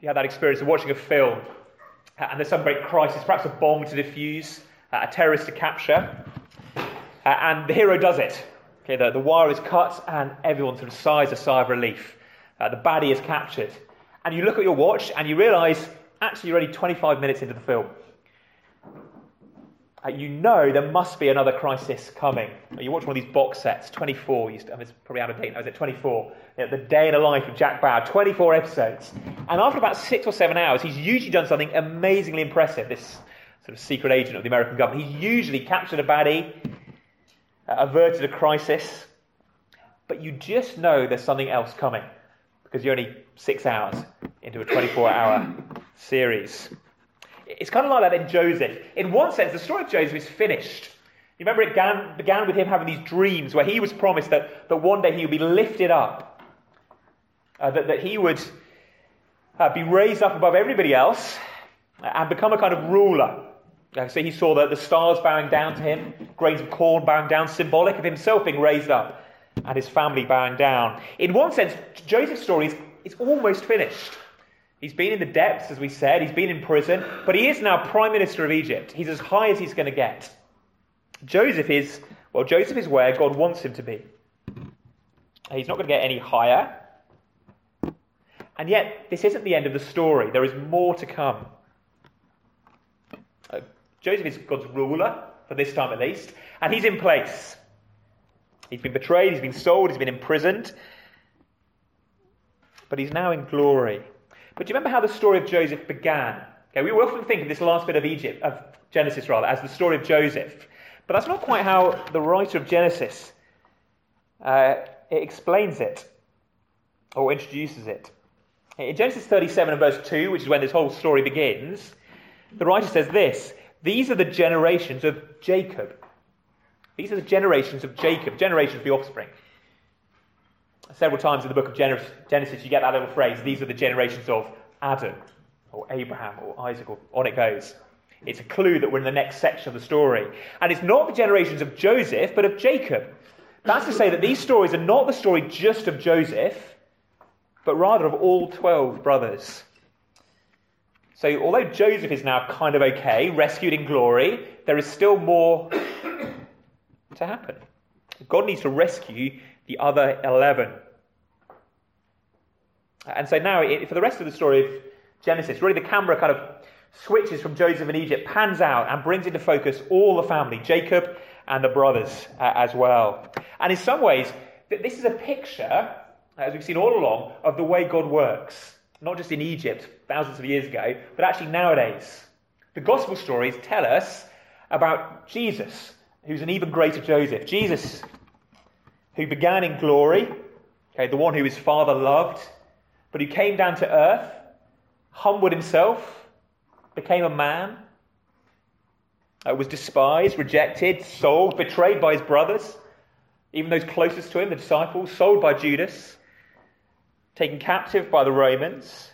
You have that experience of watching a film uh, and there's some great crisis, perhaps a bomb to defuse, uh, a terrorist to capture, uh, and the hero does it. Okay, the, the wire is cut and everyone sort of sighs a sigh of relief. Uh, the baddie is captured. And you look at your watch and you realise actually you're only 25 minutes into the film. Uh, you know there must be another crisis coming. You watch one of these box sets, 24, used to, I mean, it's probably out of date now, is it 24? You the day in the life of Jack Bauer, 24 episodes. And after about six or seven hours, he's usually done something amazingly impressive, this sort of secret agent of the American government. He's usually captured a baddie, uh, averted a crisis, but you just know there's something else coming because you're only six hours into a 24 hour series. It's kind of like that in Joseph. In one sense, the story of Joseph is finished. You remember it began, began with him having these dreams where he was promised that, that one day he would be lifted up, uh, that, that he would uh, be raised up above everybody else and become a kind of ruler. Uh, so he saw the, the stars bowing down to him, grains of corn bowing down, symbolic of himself being raised up and his family bowing down. In one sense, Joseph's story is, is almost finished. He's been in the depths, as we said, he's been in prison, but he is now Prime Minister of Egypt. He's as high as he's going to get. Joseph is, well, Joseph is where God wants him to be. He's not going to get any higher. And yet, this isn't the end of the story. There is more to come. Uh, Joseph is God's ruler, for this time at least, and he's in place. He's been betrayed, he's been sold, he's been imprisoned, but he's now in glory. But do you remember how the story of Joseph began? Okay, we often think of this last bit of Egypt, of Genesis rather, as the story of Joseph. But that's not quite how the writer of Genesis uh, explains it or introduces it. In Genesis 37 and verse 2, which is when this whole story begins, the writer says this These are the generations of Jacob. These are the generations of Jacob, generations of the offspring. Several times in the book of Genesis, you get that little phrase, these are the generations of Adam, or Abraham, or Isaac, or on it goes. It's a clue that we're in the next section of the story. And it's not the generations of Joseph, but of Jacob. That's to say that these stories are not the story just of Joseph, but rather of all 12 brothers. So, although Joseph is now kind of okay, rescued in glory, there is still more to happen. God needs to rescue the other 11. And so now, for the rest of the story of Genesis, really the camera kind of switches from Joseph in Egypt, pans out, and brings into focus all the family, Jacob and the brothers uh, as well. And in some ways, this is a picture, as we've seen all along, of the way God works. Not just in Egypt, thousands of years ago, but actually nowadays. The gospel stories tell us about Jesus, who's an even greater Joseph. Jesus, who began in glory, okay, the one who his father loved, but who came down to earth, humbled himself, became a man, uh, was despised, rejected, sold, betrayed by his brothers, even those closest to him, the disciples, sold by Judas, taken captive by the Romans,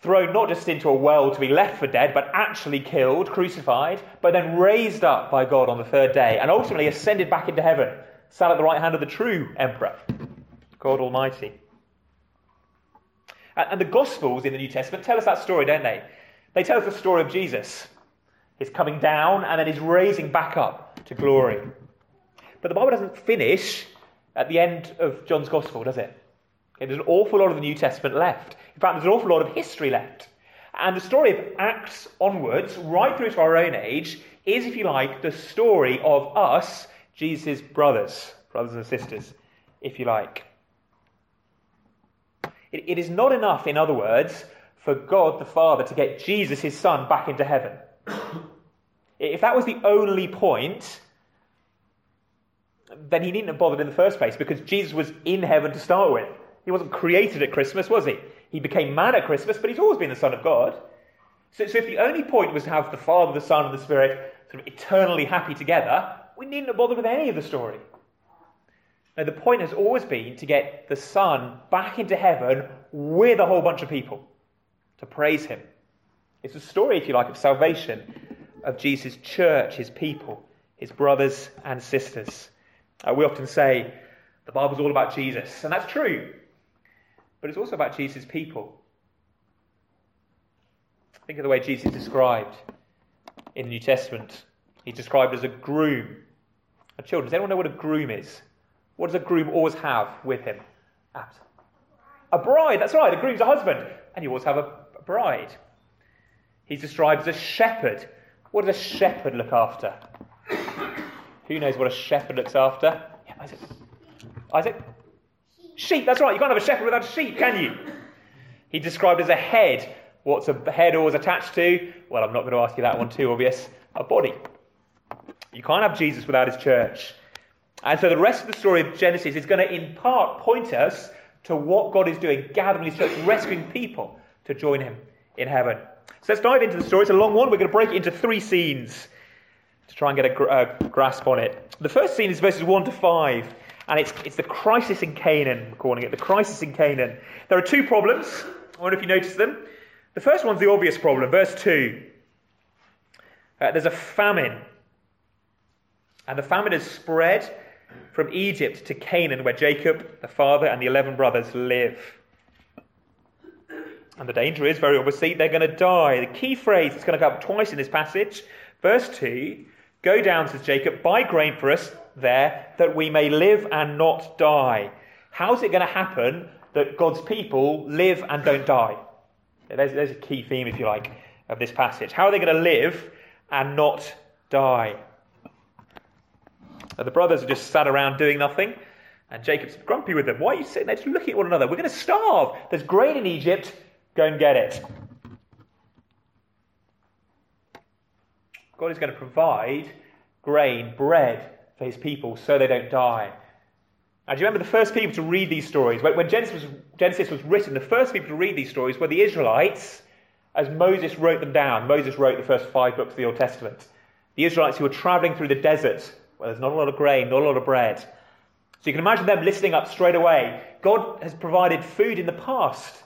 thrown not just into a well to be left for dead, but actually killed, crucified, but then raised up by God on the third day, and ultimately ascended back into heaven, sat at the right hand of the true emperor, God Almighty. And the Gospels in the New Testament tell us that story, don't they? They tell us the story of Jesus, his coming down and then his raising back up to glory. But the Bible doesn't finish at the end of John's Gospel, does it? Okay, there's an awful lot of the New Testament left. In fact, there's an awful lot of history left. And the story of Acts onwards, right through to our own age, is, if you like, the story of us, Jesus' brothers, brothers and sisters, if you like. It, it is not enough, in other words, for God the Father to get Jesus, his Son, back into heaven. if that was the only point, then he needn't have bothered in the first place because Jesus was in heaven to start with. He wasn't created at Christmas, was he? He became man at Christmas, but he's always been the Son of God. So, so if the only point was to have the Father, the Son, and the Spirit sort of eternally happy together, we needn't have bothered with any of the story. Now, the point has always been to get the Son back into heaven with a whole bunch of people to praise him. It's a story, if you like, of salvation of Jesus' church, his people, his brothers and sisters. Uh, we often say the Bible's all about Jesus, and that's true. But it's also about Jesus' people. Think of the way Jesus described in the New Testament. He's described as a groom. Now, children, does anyone know what a groom is? What does a groom always have with him? A bride, that's right, a groom's a husband. And you always have a, a bride. He's described as a shepherd. What does a shepherd look after? Who knows what a shepherd looks after? Yeah, Isaac. Isaac? Sheep, that's right. You can't have a shepherd without a sheep, can you? He described as a head. What's a head always attached to? Well, I'm not going to ask you that one too obvious. A body. You can't have Jesus without his church. And so the rest of the story of Genesis is going to, in part, point us to what God is doing, gathering his church, rescuing people to join him in heaven. So let's dive into the story. It's a long one. We're going to break it into three scenes to try and get a, gr- a grasp on it. The first scene is verses 1 to 5, and it's, it's the crisis in Canaan, we're calling it. The crisis in Canaan. There are two problems. I wonder if you noticed them. The first one's the obvious problem, verse 2. Uh, there's a famine. And the famine has spread from Egypt to Canaan, where Jacob, the father, and the 11 brothers live. And the danger is, very obviously, they're going to die. The key phrase that's going to come up twice in this passage, verse 2 Go down, says Jacob, buy grain for us there, that we may live and not die. How's it going to happen that God's people live and don't die? There's, there's a key theme, if you like, of this passage. How are they going to live and not die? Now, the brothers are just sat around doing nothing, and Jacob's grumpy with them. Why are you sitting there just looking at one another? We're going to starve. There's grain in Egypt. Go and get it. God is going to provide grain, bread for his people so they don't die. Now, do you remember the first people to read these stories? When Genesis was, Genesis was written, the first people to read these stories were the Israelites as Moses wrote them down. Moses wrote the first five books of the Old Testament. The Israelites who were traveling through the desert where there's not a lot of grain, not a lot of bread. So you can imagine them listening up straight away. God has provided food in the past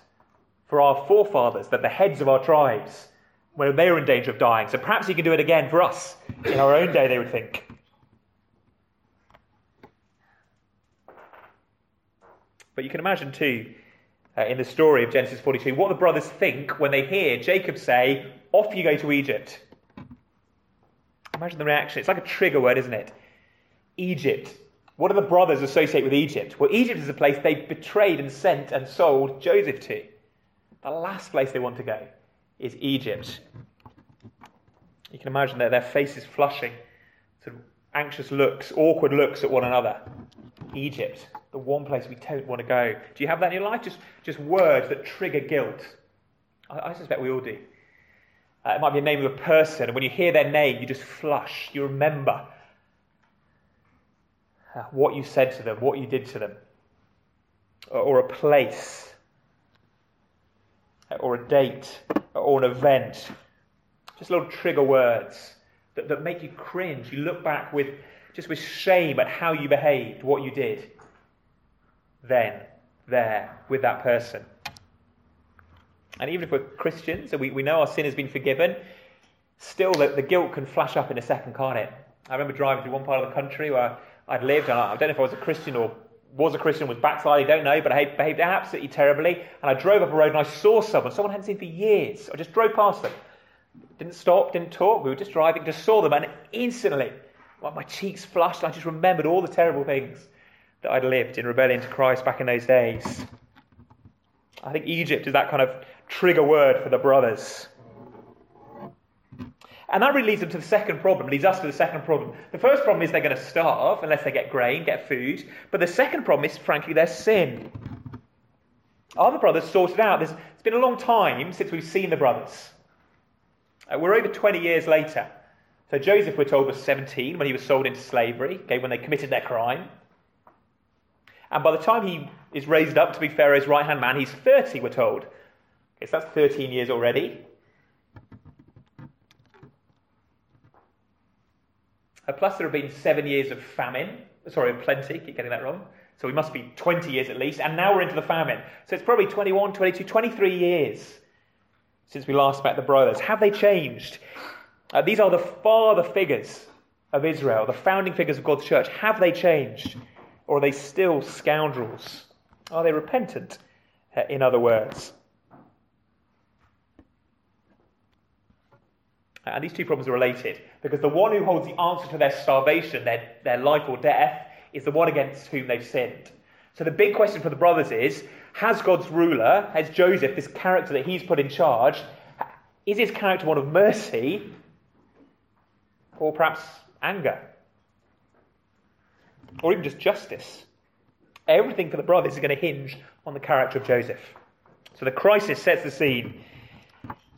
for our forefathers, that the heads of our tribes when they were in danger of dying. So perhaps he can do it again for us in our own day, they would think. But you can imagine, too, uh, in the story of Genesis 42, what the brothers think when they hear Jacob say, Off you go to Egypt. Imagine the reaction. It's like a trigger word, isn't it? Egypt. What do the brothers associate with Egypt? Well, Egypt is the place they betrayed and sent and sold Joseph to. The last place they want to go is Egypt. You can imagine their, their faces flushing, sort of anxious looks, awkward looks at one another. Egypt, the one place we don't want to go. Do you have that in your life? Just, just words that trigger guilt. I, I suspect we all do. Uh, it might be the name of a person, and when you hear their name, you just flush. You remember Uh, what you said to them, what you did to them, or, or a place, uh, or a date, uh, or an event. Just little trigger words that, that make you cringe. You look back with just with shame at how you behaved, what you did. Then, there, with that person. And even if we're Christians and we, we know our sin has been forgiven, still the, the guilt can flash up in a second, can't it? I remember driving through one part of the country where I'd lived, and I, I don't know if I was a Christian or was a Christian, was backsliding, don't know, but I behaved absolutely terribly. And I drove up a road and I saw someone, someone I hadn't seen for years. I just drove past them. Didn't stop, didn't talk. We were just driving, just saw them, and instantly, well, my cheeks flushed. I just remembered all the terrible things that I'd lived in rebellion to Christ back in those days. I think Egypt is that kind of trigger word for the brothers. And that really leads them to the second problem, leads us to the second problem. The first problem is they're going to starve unless they get grain, get food. But the second problem is, frankly, their sin. Are the brothers sorted out? There's, it's been a long time since we've seen the brothers. Uh, we're over 20 years later. So Joseph, we're told, was 17 when he was sold into slavery, okay, when they committed their crime. And by the time he is raised up to be Pharaoh's right hand man, he's 30, we're told. Okay, so that's 13 years already. Plus, there have been seven years of famine. Sorry, of plenty. Keep getting that wrong. So we must be 20 years at least. And now we're into the famine. So it's probably 21, 22, 23 years since we last met the brothers. Have they changed? Uh, these are the father figures of Israel, the founding figures of God's church. Have they changed? Or are they still scoundrels? Are they repentant, uh, in other words? And these two problems are related because the one who holds the answer to their starvation, their, their life or death, is the one against whom they've sinned. So the big question for the brothers is has God's ruler, has Joseph, this character that he's put in charge, is his character one of mercy or perhaps anger? Or even just justice? Everything for the brothers is going to hinge on the character of Joseph. So the crisis sets the scene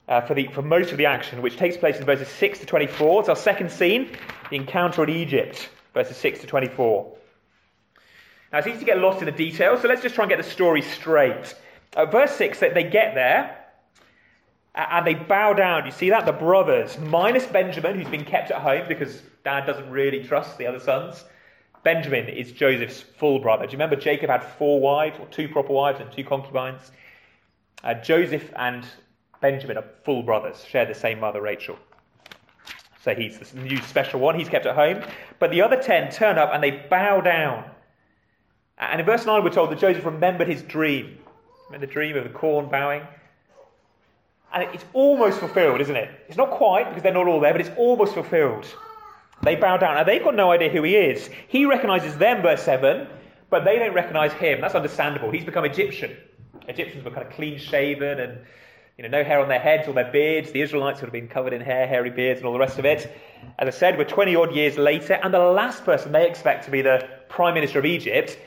uh, for, the, for most of the action, which takes place in verses 6 to 24. It's our second scene, the encounter in Egypt, verses 6 to 24. Now, it's easy to get lost in the details, so let's just try and get the story straight. Uh, verse 6, they get there and they bow down. You see that? The brothers, minus Benjamin, who's been kept at home because dad doesn't really trust the other sons. Benjamin is Joseph's full brother. Do you remember Jacob had four wives, or two proper wives and two concubines? Uh, Joseph and Benjamin are full brothers, share the same mother, Rachel. So he's the new special one. He's kept at home. But the other ten turn up and they bow down. And in verse 9, we're told that Joseph remembered his dream. Remember the dream of the corn bowing? And it's almost fulfilled, isn't it? It's not quite because they're not all there, but it's almost fulfilled. They bow down. and they've got no idea who he is. He recognizes them, verse 7, but they don't recognize him. That's understandable. He's become Egyptian. Egyptians were kind of clean shaven and you know, no hair on their heads or their beards. The Israelites would have been covered in hair, hairy beards, and all the rest of it. As I said, we're 20 odd years later, and the last person they expect to be the Prime Minister of Egypt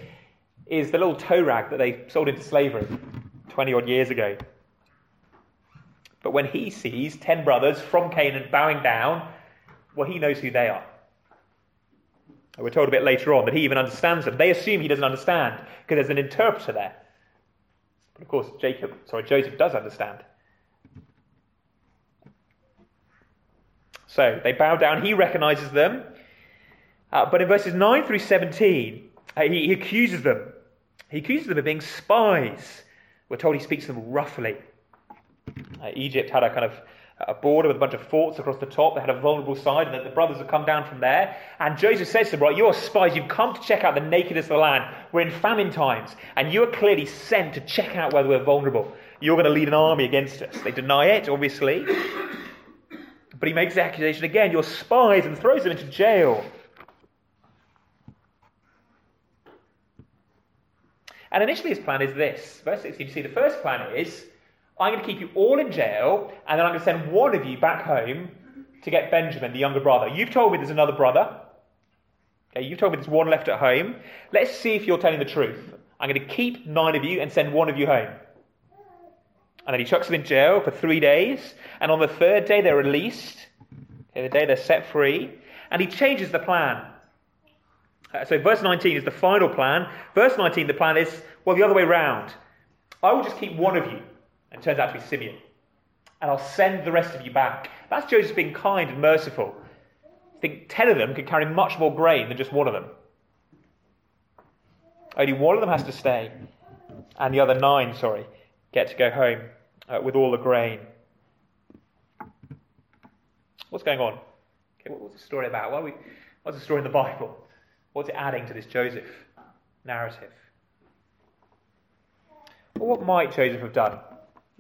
is the little tow rag that they sold into slavery 20 odd years ago. But when he sees 10 brothers from Canaan bowing down, well, he knows who they are. And We're told a bit later on that he even understands them. They assume he doesn't understand because there's an interpreter there. But of course, Jacob, sorry, Joseph does understand. So they bow down. He recognizes them. Uh, but in verses 9 through 17, uh, he, he accuses them. He accuses them of being spies. We're told he speaks to them roughly. Uh, Egypt had a kind of a border with a bunch of forts across the top. They had a vulnerable side, and that the brothers have come down from there. And Joseph says to them, Right, you're spies. You've come to check out the nakedness of the land. We're in famine times, and you are clearly sent to check out whether we're vulnerable. You're going to lead an army against us. They deny it, obviously. But he makes the accusation again you're spies and throws them into jail. And initially, his plan is this. Verse 16, you see, the first plan is I'm going to keep you all in jail, and then I'm going to send one of you back home to get Benjamin, the younger brother. You've told me there's another brother. Okay, you've told me there's one left at home. Let's see if you're telling the truth. I'm going to keep nine of you and send one of you home. And then he chucks them in jail for three days, and on the third day they're released. Okay, the day they're set free, and he changes the plan. Uh, so verse 19 is the final plan. Verse 19, the plan is well the other way round. I will just keep one of you and turns out to be Simeon. And I'll send the rest of you back. That's Joseph being kind and merciful. I think ten of them could carry much more grain than just one of them. Only one of them has to stay, and the other nine, sorry, get to go home uh, with all the grain. What's going on? Okay, what, what's the story about? What we, what's the story in the Bible? What's it adding to this Joseph narrative? Well, what might Joseph have done?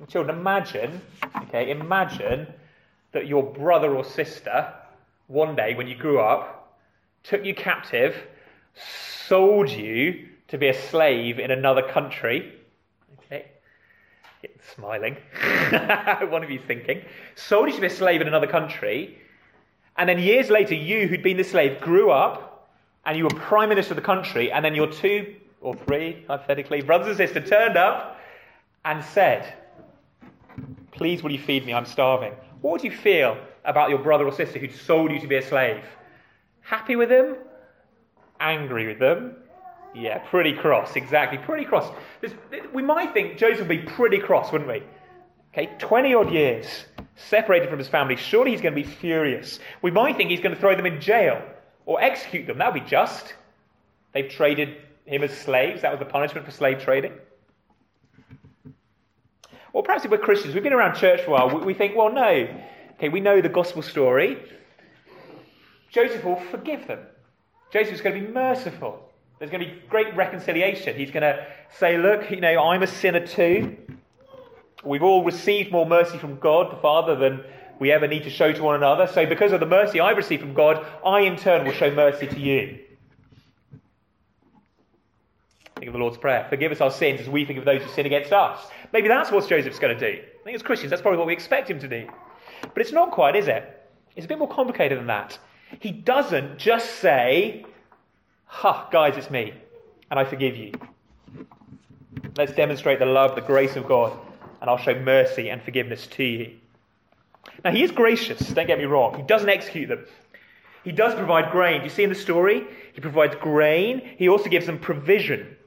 Children, imagine, okay, imagine that your brother or sister, one day when you grew up, took you captive, sold you to be a slave in another country. Smiling. one of you thinking, sold you to be a slave in another country, and then years later, you who'd been the slave grew up, and you were prime minister of the country, and then your two or three, hypothetically, brothers and sisters turned up and said, Please, will you feed me? I'm starving. What would you feel about your brother or sister who'd sold you to be a slave? Happy with them? Angry with them? Yeah, pretty cross, exactly. Pretty cross. we might think Joseph would be pretty cross, wouldn't we? Okay, 20 odd years separated from his family. Surely he's going to be furious. We might think he's going to throw them in jail or execute them. That would be just. They've traded him as slaves. That was the punishment for slave trading. Or perhaps if we're Christians, we've been around church for a while, we think, well, no. Okay, we know the gospel story. Joseph will forgive them. Joseph's going to be merciful. There's going to be great reconciliation. He's going to say, look, you know, I'm a sinner too. We've all received more mercy from God the Father than, we ever need to show to one another. So, because of the mercy I've received from God, I in turn will show mercy to you. Think of the Lord's Prayer. Forgive us our sins as we think of those who sin against us. Maybe that's what Joseph's going to do. I think as Christians, that's probably what we expect him to do. But it's not quite, is it? It's a bit more complicated than that. He doesn't just say, Ha, guys, it's me, and I forgive you. Let's demonstrate the love, the grace of God, and I'll show mercy and forgiveness to you. Now, he is gracious, don't get me wrong. He doesn't execute them. He does provide grain. Do you see in the story? He provides grain. He also gives them provision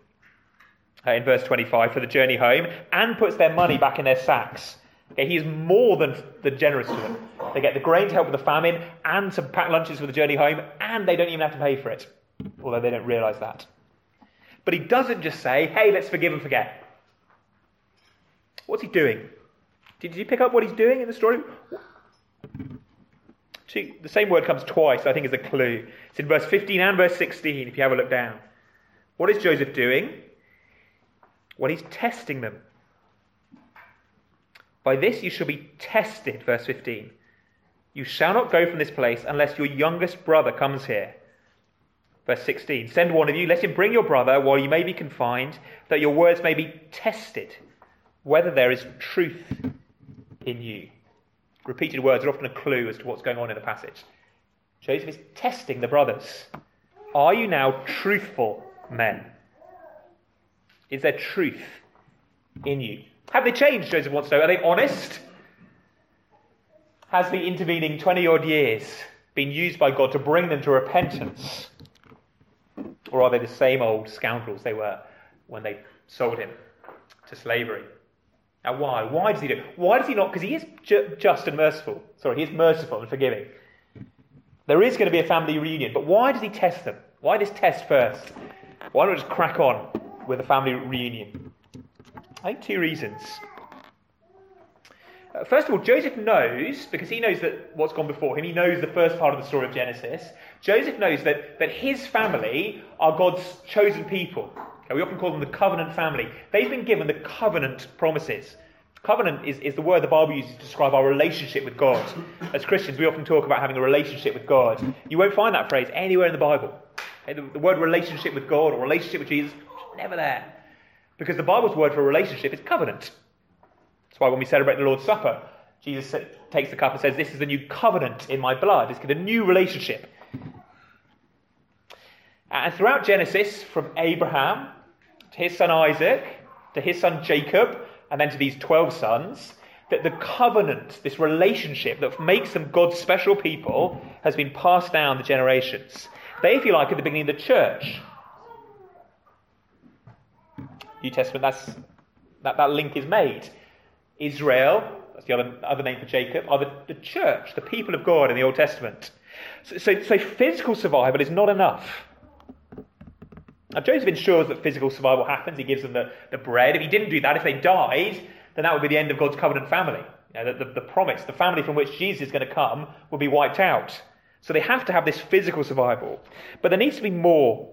uh, in verse 25 for the journey home and puts their money back in their sacks. Okay, he is more than, than generous to them. They get the grain to help with the famine and to pack lunches for the journey home, and they don't even have to pay for it, although they don't realize that. But he doesn't just say, hey, let's forgive and forget. What's he doing? Did you pick up what he's doing in the story? The same word comes twice, I think, as a clue. It's in verse 15 and verse 16, if you have a look down. What is Joseph doing? Well, he's testing them. By this you shall be tested, verse 15. You shall not go from this place unless your youngest brother comes here. Verse 16 Send one of you, let him bring your brother while you may be confined, that your words may be tested, whether there is truth in you. Repeated words are often a clue as to what's going on in the passage. Joseph is testing the brothers. Are you now truthful men? Is there truth in you? Have they changed, Joseph wants to know? Are they honest? Has the intervening 20 odd years been used by God to bring them to repentance? Or are they the same old scoundrels they were when they sold him to slavery? Now, why? Why does he do it? Why does he not? Because he is ju- just and merciful. Sorry, he is merciful and forgiving. There is going to be a family reunion, but why does he test them? Why this test first? Why not just crack on with a family reunion? I think two reasons. Uh, first of all, Joseph knows, because he knows that what's gone before him, he knows the first part of the story of Genesis. Joseph knows that, that his family are God's chosen people. Okay, we often call them the covenant family. They've been given the covenant promises. Covenant is, is the word the Bible uses to describe our relationship with God. As Christians, we often talk about having a relationship with God. You won't find that phrase anywhere in the Bible. Okay, the, the word relationship with God or relationship with Jesus, never there. Because the Bible's word for relationship is covenant. That's why when we celebrate the Lord's Supper, Jesus takes the cup and says, This is the new covenant in my blood. It's the new relationship. And throughout Genesis, from Abraham to his son Isaac, to his son Jacob, and then to these 12 sons, that the covenant, this relationship that makes them God's special people, has been passed down the generations. They, if you like, at the beginning of the church. New Testament, that's, that, that link is made. Israel, that's the other, other name for Jacob, are the, the church, the people of God in the Old Testament. So, so, so physical survival is not enough. Now, Joseph ensures that physical survival happens. He gives them the, the bread. If he didn't do that, if they died, then that would be the end of God's covenant family. You know, the, the, the promise, the family from which Jesus is going to come, will be wiped out. So they have to have this physical survival. But there needs to be more.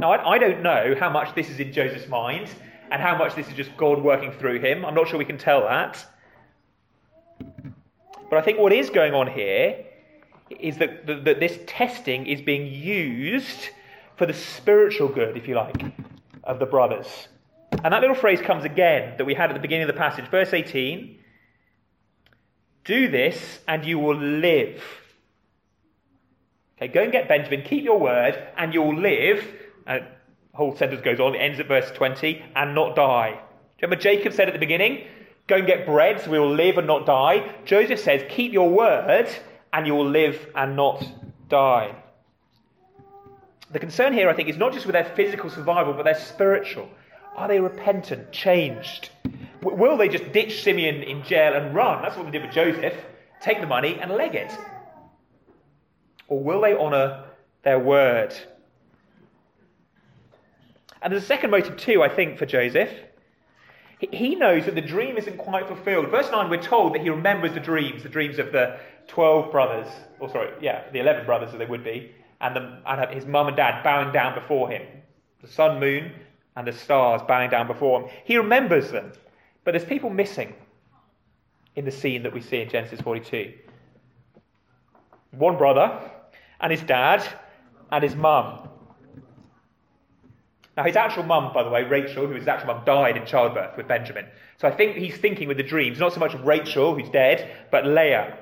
Now, I, I don't know how much this is in Joseph's mind and how much this is just God working through him. I'm not sure we can tell that. But I think what is going on here is that, that, that this testing is being used for the spiritual good, if you like, of the brothers. And that little phrase comes again that we had at the beginning of the passage. Verse 18 Do this and you will live. Okay, go and get Benjamin, keep your word, and you'll live. The whole sentence goes on, it ends at verse 20, and not die. Remember, Jacob said at the beginning, Go and get bread so we will live and not die. Joseph says, Keep your word, and you will live and not die. The concern here, I think, is not just with their physical survival, but their spiritual. Are they repentant, changed? Will they just ditch Simeon in jail and run? That's what they did with Joseph. Take the money and leg it. Or will they honour their word? And there's a second motive, too, I think, for Joseph. He knows that the dream isn't quite fulfilled. Verse 9, we're told that he remembers the dreams, the dreams of the 12 brothers, or sorry, yeah, the 11 brothers that they would be, and, the, and his mum and dad bowing down before him. The sun, moon, and the stars bowing down before him. He remembers them, but there's people missing. in the scene that we see in Genesis 42. One brother and his dad and his mum. Now, his actual mum, by the way, Rachel, who was his actual mum, died in childbirth with Benjamin. So I think he's thinking with the dreams, not so much of Rachel, who's dead, but Leah,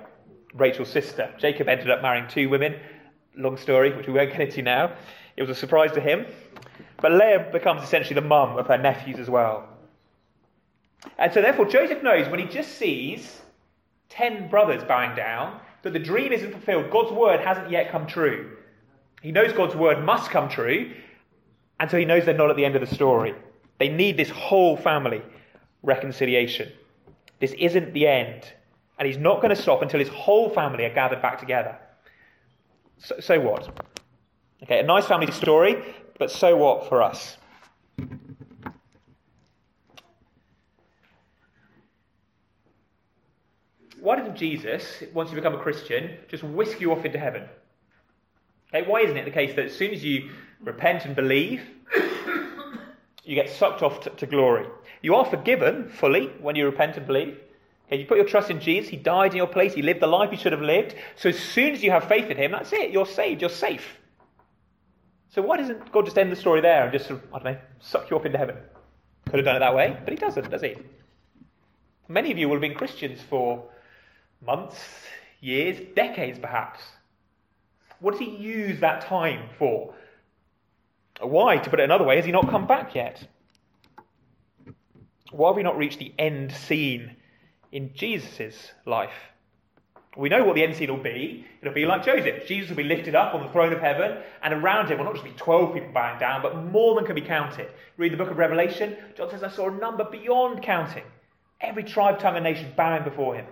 Rachel's sister. Jacob ended up marrying two women. Long story, which we won't get into now. It was a surprise to him. But Leah becomes essentially the mum of her nephews as well. And so, therefore, Joseph knows when he just sees ten brothers bowing down that the dream isn't fulfilled. God's word hasn't yet come true. He knows God's word must come true, and so he knows they're not at the end of the story. They need this whole family reconciliation. This isn't the end. And he's not going to stop until his whole family are gathered back together. So, so what? Okay, a nice family story, but so what for us? Why doesn't Jesus, once you become a Christian, just whisk you off into heaven? Okay, why isn't it the case that as soon as you repent and believe, you get sucked off to, to glory? You are forgiven fully when you repent and believe. Okay, you put your trust in Jesus. He died in your place. He lived the life you should have lived. So as soon as you have faith in Him, that's it. You're saved. You're safe. So why doesn't God just end the story there and just, I don't know, suck you up into heaven? Could have done it that way, but He doesn't, does He? Many of you will have been Christians for months, years, decades perhaps. What does He use that time for? Why, to put it another way, has He not come back yet? Why have we not reached the end scene in Jesus' life? We know what the end scene will be. It'll be like Joseph. Jesus will be lifted up on the throne of heaven, and around him will not just be 12 people bowing down, but more than can be counted. Read the book of Revelation. John says, I saw a number beyond counting. Every tribe, tongue, and nation bowing before him.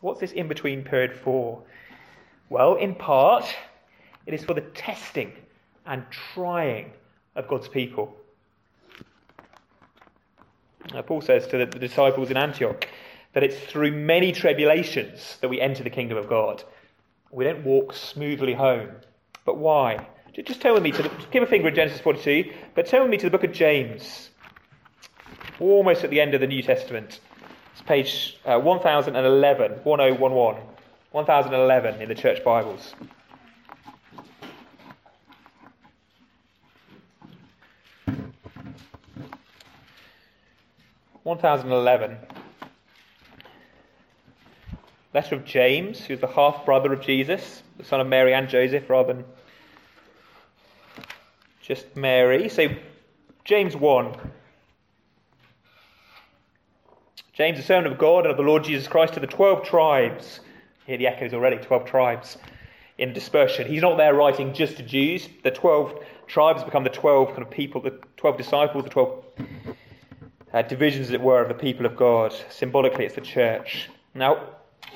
What's this in between period for? Well, in part, it is for the testing and trying of God's people. Now, Paul says to the, disciples in Antioch that it's through many tribulations that we enter the kingdom of God. We don't walk smoothly home. But why? Just turn with me to the, give a finger in Genesis 42, but turn with me to the book of James, almost at the end of the New Testament. It's page uh, 1011, 1011, 1011 in the church Bibles. 1011. Letter of James, who's the half brother of Jesus, the son of Mary and Joseph, rather than just Mary. So, James 1. James, the servant of God and of the Lord Jesus Christ, to the 12 tribes. Hear the echoes already 12 tribes in dispersion. He's not there writing just to Jews. The 12 tribes become the 12 kind of people, the 12 disciples, the 12 uh, divisions, as it were, of the people of God. Symbolically, it's the church. Now,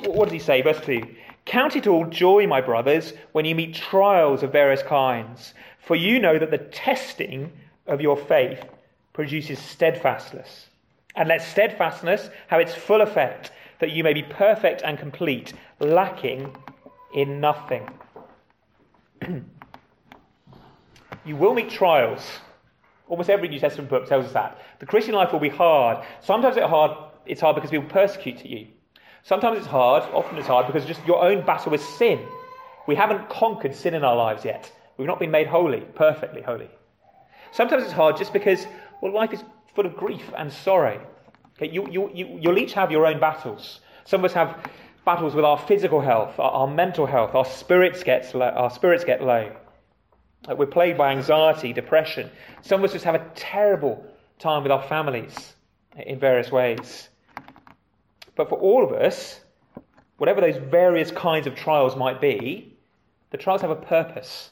what does he say? Verse 2 Count it all joy, my brothers, when you meet trials of various kinds, for you know that the testing of your faith produces steadfastness. And let steadfastness have its full effect, that you may be perfect and complete, lacking in nothing. you will meet trials. Almost every New Testament book tells us that. The Christian life will be hard. Sometimes it's hard, it's hard because people persecute you. Sometimes it's hard, often it's hard because just your own battle with sin. We haven't conquered sin in our lives yet. We've not been made holy, perfectly holy. Sometimes it's hard just because, well, life is full of grief and sorrow. Okay, you, you, you, you'll each have your own battles. Some of us have battles with our physical health, our, our mental health, our spirits, gets our spirits get low. Uh, we're plagued by anxiety, depression. Some of us just have a terrible time with our families in various ways. But for all of us, whatever those various kinds of trials might be, the trials have a purpose.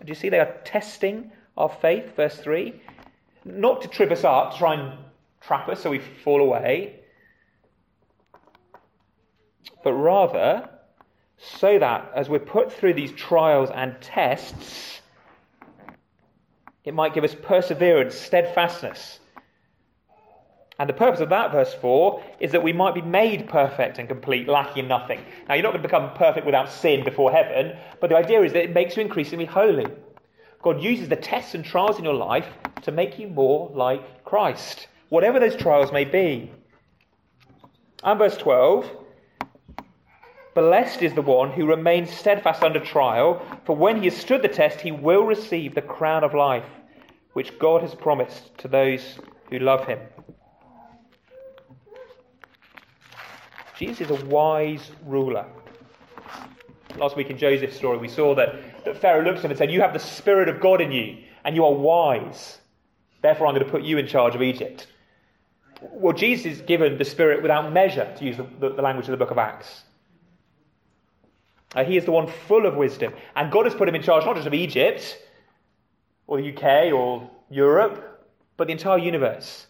Do you see they are testing our faith, verse 3? Not to trip us up, to try and trap us so we fall away, but rather so that as we're put through these trials and tests, it might give us perseverance, steadfastness. And the purpose of that, verse 4, is that we might be made perfect and complete, lacking in nothing. Now, you're not going to become perfect without sin before heaven, but the idea is that it makes you increasingly holy. God uses the tests and trials in your life to make you more like Christ, whatever those trials may be. And verse 12 Blessed is the one who remains steadfast under trial, for when he has stood the test, he will receive the crown of life, which God has promised to those who love him. Jesus is a wise ruler. Last week in Joseph's story, we saw that, that Pharaoh looked at him and said, You have the Spirit of God in you, and you are wise. Therefore, I'm going to put you in charge of Egypt. Well, Jesus is given the Spirit without measure, to use the, the, the language of the book of Acts. Uh, he is the one full of wisdom. And God has put him in charge not just of Egypt, or the UK, or Europe, but the entire universe.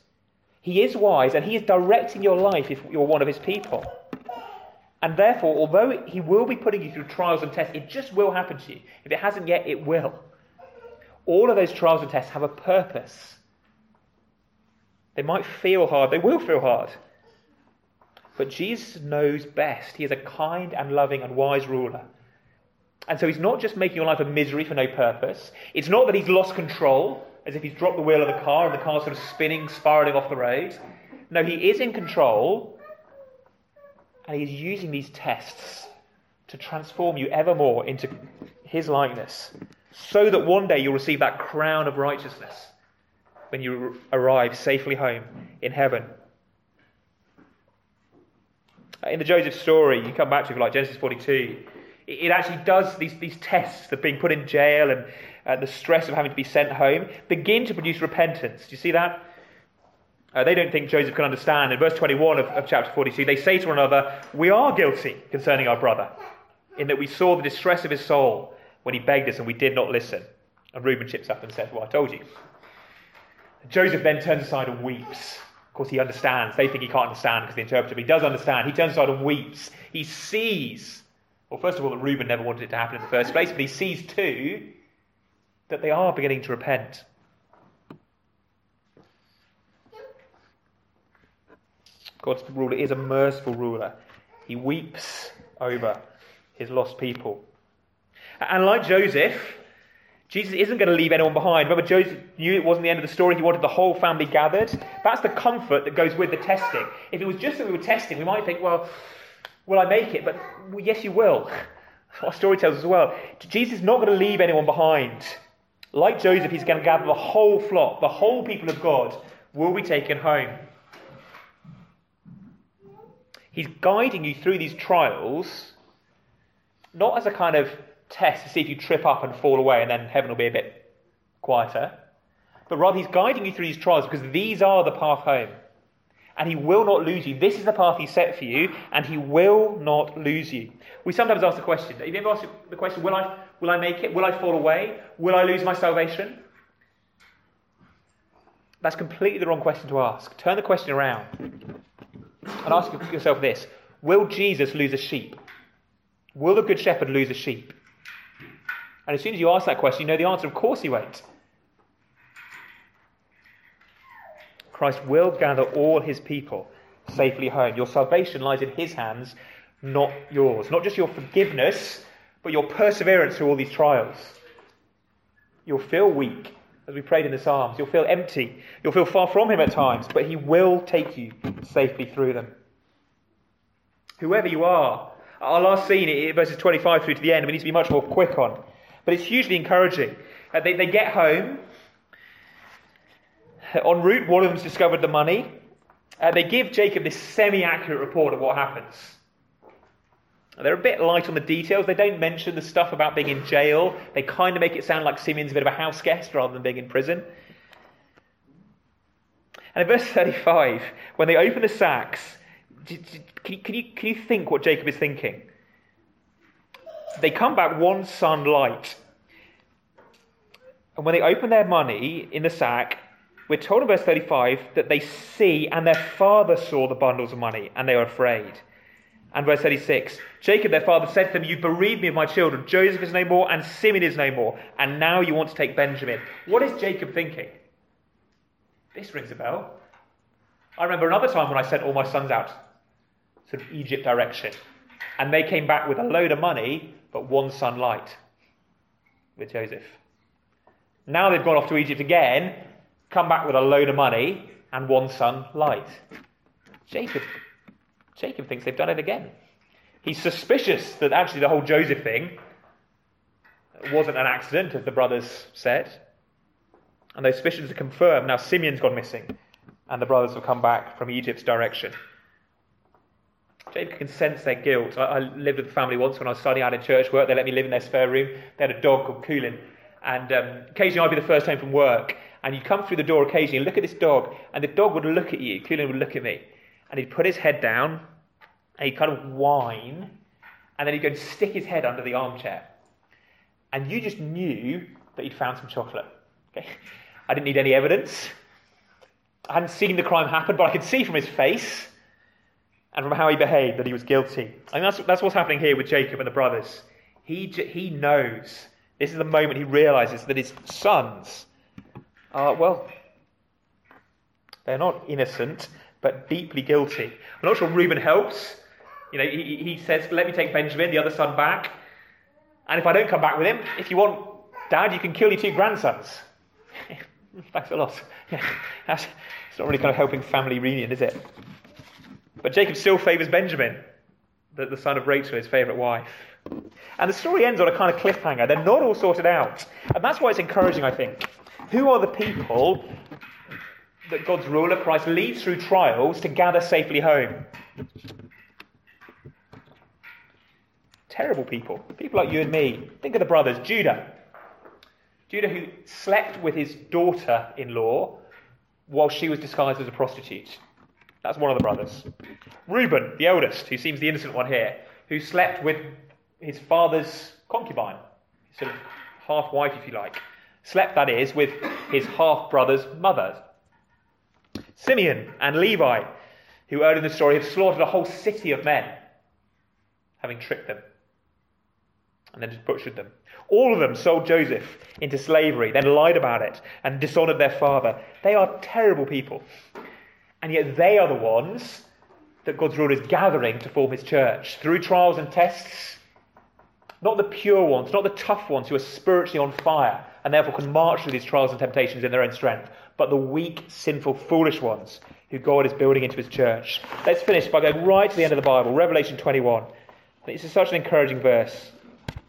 He is wise, and he is directing your life if you're one of his people. And therefore, although he will be putting you through trials and tests, it just will happen to you. If it hasn't yet, it will. All of those trials and tests have a purpose. They might feel hard, they will feel hard. But Jesus knows best. He is a kind and loving and wise ruler. And so he's not just making your life a misery for no purpose. It's not that he's lost control, as if he's dropped the wheel of the car and the car's sort of spinning, spiraling off the road. No, he is in control, and he is using these tests to transform you ever more into his likeness, so that one day you'll receive that crown of righteousness when you arrive safely home in heaven. In the Joseph story, you come back to like Genesis 42, it actually does these, these tests of being put in jail and uh, the stress of having to be sent home begin to produce repentance. Do you see that? Uh, they don't think Joseph can understand. In verse 21 of, of chapter 42, they say to one another, We are guilty concerning our brother, in that we saw the distress of his soul when he begged us and we did not listen. And Reuben chips up and says, Well, I told you. Joseph then turns aside and weeps. Of course, he understands. They think he can't understand because the interpreter, he does understand. He turns aside and weeps. He sees, well, first of all, that Reuben never wanted it to happen in the first place, but he sees too that they are beginning to repent. God's ruler is a merciful ruler. He weeps over his lost people. And like Joseph, Jesus isn't going to leave anyone behind. Remember, Joseph knew it wasn't the end of the story. He wanted the whole family gathered. That's the comfort that goes with the testing. If it was just that we were testing, we might think, well, will I make it? But well, yes, you will. Our story tells us as well. Jesus is not going to leave anyone behind. Like Joseph, he's going to gather the whole flock, the whole people of God will be taken home. He's guiding you through these trials, not as a kind of test to see if you trip up and fall away and then heaven will be a bit quieter. But rather, He's guiding you through these trials because these are the path home. And He will not lose you. This is the path He set for you, and He will not lose you. We sometimes ask the question Have you ever asked the question, Will I, will I make it? Will I fall away? Will I lose my salvation? That's completely the wrong question to ask. Turn the question around and ask yourself this Will Jesus lose a sheep? Will the Good Shepherd lose a sheep? And as soon as you ask that question, you know the answer. Of course he won't. Christ will gather all his people safely home. Your salvation lies in his hands, not yours. Not just your forgiveness, but your perseverance through all these trials. You'll feel weak, as we prayed in the Psalms. You'll feel empty. You'll feel far from him at times, but he will take you safely through them. Whoever you are, our last scene, verses 25 through to the end, we need to be much more quick on. But it's hugely encouraging. Uh, they, they get home. En route, one of them's discovered the money. Uh, they give Jacob this semi accurate report of what happens. They're a bit light on the details. They don't mention the stuff about being in jail. They kind of make it sound like Simeon's a bit of a house guest rather than being in prison. And in verse 35, when they open the sacks, can you, can you, can you think what Jacob is thinking? They come back one son light. And when they open their money in the sack, we're told in verse 35 that they see and their father saw the bundles of money and they were afraid. And verse 36 Jacob, their father, said to them, You bereaved me of my children. Joseph is no more, and Simeon is no more. And now you want to take Benjamin. What is Jacob thinking? This rings a bell. I remember another time when I sent all my sons out, sort of Egypt direction. And they came back with a load of money, but one son light with Joseph. Now they've gone off to Egypt again, come back with a load of money and one son light. Jacob, Jacob thinks they've done it again. He's suspicious that actually the whole Joseph thing wasn't an accident, as the brothers said. And those suspicions are confirmed. Now Simeon's gone missing, and the brothers have come back from Egypt's direction. Jacob can sense their guilt. I, I, lived with the family once when I was studying out in church work. They let me live in their spare room. They had a dog called Coolin. And um, occasionally I'd be the first home from work. And you'd come through the door occasionally and look at this dog. And the dog would look at you. Coolin would look at me. And he'd put his head down. He'd kind of whine. And then he'd go and stick his head under the armchair. And you just knew that he'd found some chocolate. Okay? I didn't need any evidence. I hadn't seen the crime happen, but I could see from his face and from how he behaved that he was guilty. And that's, that's what's happening here with Jacob and the brothers. He, he knows, this is the moment he realizes that his sons are, well, they're not innocent, but deeply guilty. I'm not sure Reuben helps. You know, he, he says, let me take Benjamin, the other son, back. And if I don't come back with him, if you want dad, you can kill your two grandsons. Thanks a lot. That's, it's not really kind of helping family reunion, is it? But Jacob still favours Benjamin, the, the son of Rachel, his favourite wife. And the story ends on a kind of cliffhanger. They're not all sorted out. And that's why it's encouraging, I think. Who are the people that God's ruler, Christ, leads through trials to gather safely home? Terrible people. People like you and me. Think of the brothers. Judah. Judah, who slept with his daughter in law while she was disguised as a prostitute. That's one of the brothers. Reuben, the eldest, who seems the innocent one here, who slept with his father's concubine, sort of half wife, if you like. Slept, that is, with his half brother's mother. Simeon and Levi, who earlier in the story have slaughtered a whole city of men, having tricked them and then just butchered them. All of them sold Joseph into slavery, then lied about it and dishonored their father. They are terrible people. And yet they are the ones that God's rule is gathering to form his church through trials and tests. Not the pure ones, not the tough ones who are spiritually on fire and therefore can march through these trials and temptations in their own strength, but the weak, sinful, foolish ones who God is building into his church. Let's finish by going right to the end of the Bible, Revelation 21. This is such an encouraging verse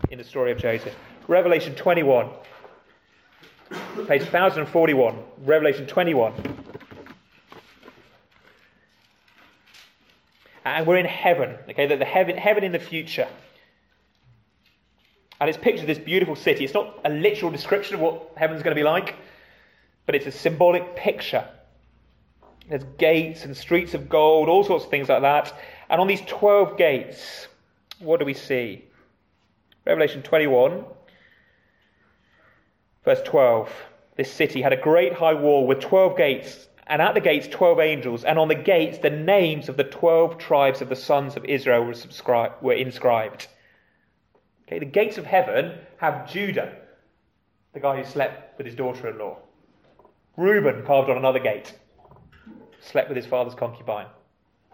in the story of Joseph. Revelation 21, page 1041. Revelation 21. And we're in heaven, okay, the, the heaven, heaven in the future. And it's pictured this beautiful city. It's not a literal description of what heaven's going to be like, but it's a symbolic picture. There's gates and streets of gold, all sorts of things like that. And on these 12 gates, what do we see? Revelation 21, verse 12. This city had a great high wall with 12 gates and at the gates, 12 angels, and on the gates, the names of the 12 tribes of the sons of Israel were, were inscribed. Okay, the gates of heaven have Judah, the guy who slept with his daughter in law. Reuben carved on another gate, slept with his father's concubine.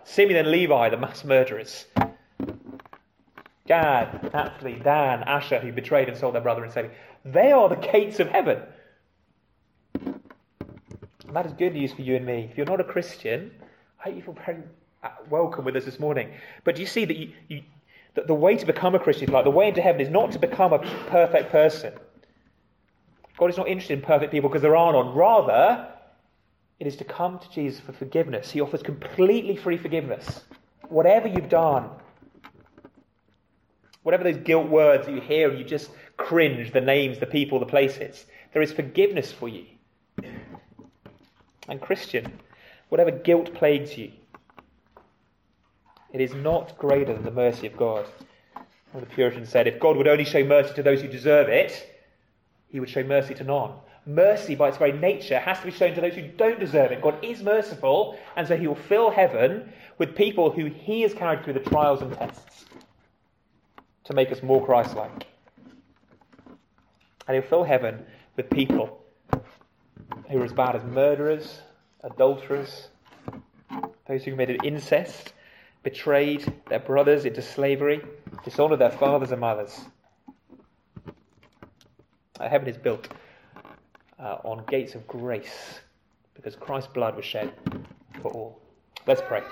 Simeon and Levi, the mass murderers. Gad, Naphtali, Dan, Asher, who betrayed and sold their brother and Savior. They are the gates of heaven. And that is good news for you and me. If you're not a Christian, I hope you feel very uh, welcome with us this morning. But do you see that, you, you, that the way to become a Christian, like the way into heaven, is not to become a perfect person. God is not interested in perfect people because there are none. Rather, it is to come to Jesus for forgiveness. He offers completely free forgiveness. Whatever you've done, whatever those guilt words you hear and you just cringe, the names, the people, the places, there is forgiveness for you. And Christian, whatever guilt plagues you, it is not greater than the mercy of God. The Puritan said, if God would only show mercy to those who deserve it, he would show mercy to none. Mercy, by its very nature, has to be shown to those who don't deserve it. God is merciful, and so he will fill heaven with people who he has carried through the trials and tests to make us more Christ like. And he'll fill heaven with people who are as bad as murderers, adulterers, those who committed incest, betrayed their brothers into slavery, dishonored their fathers and mothers. heaven is built uh, on gates of grace because Christ's blood was shed for all. Let's pray.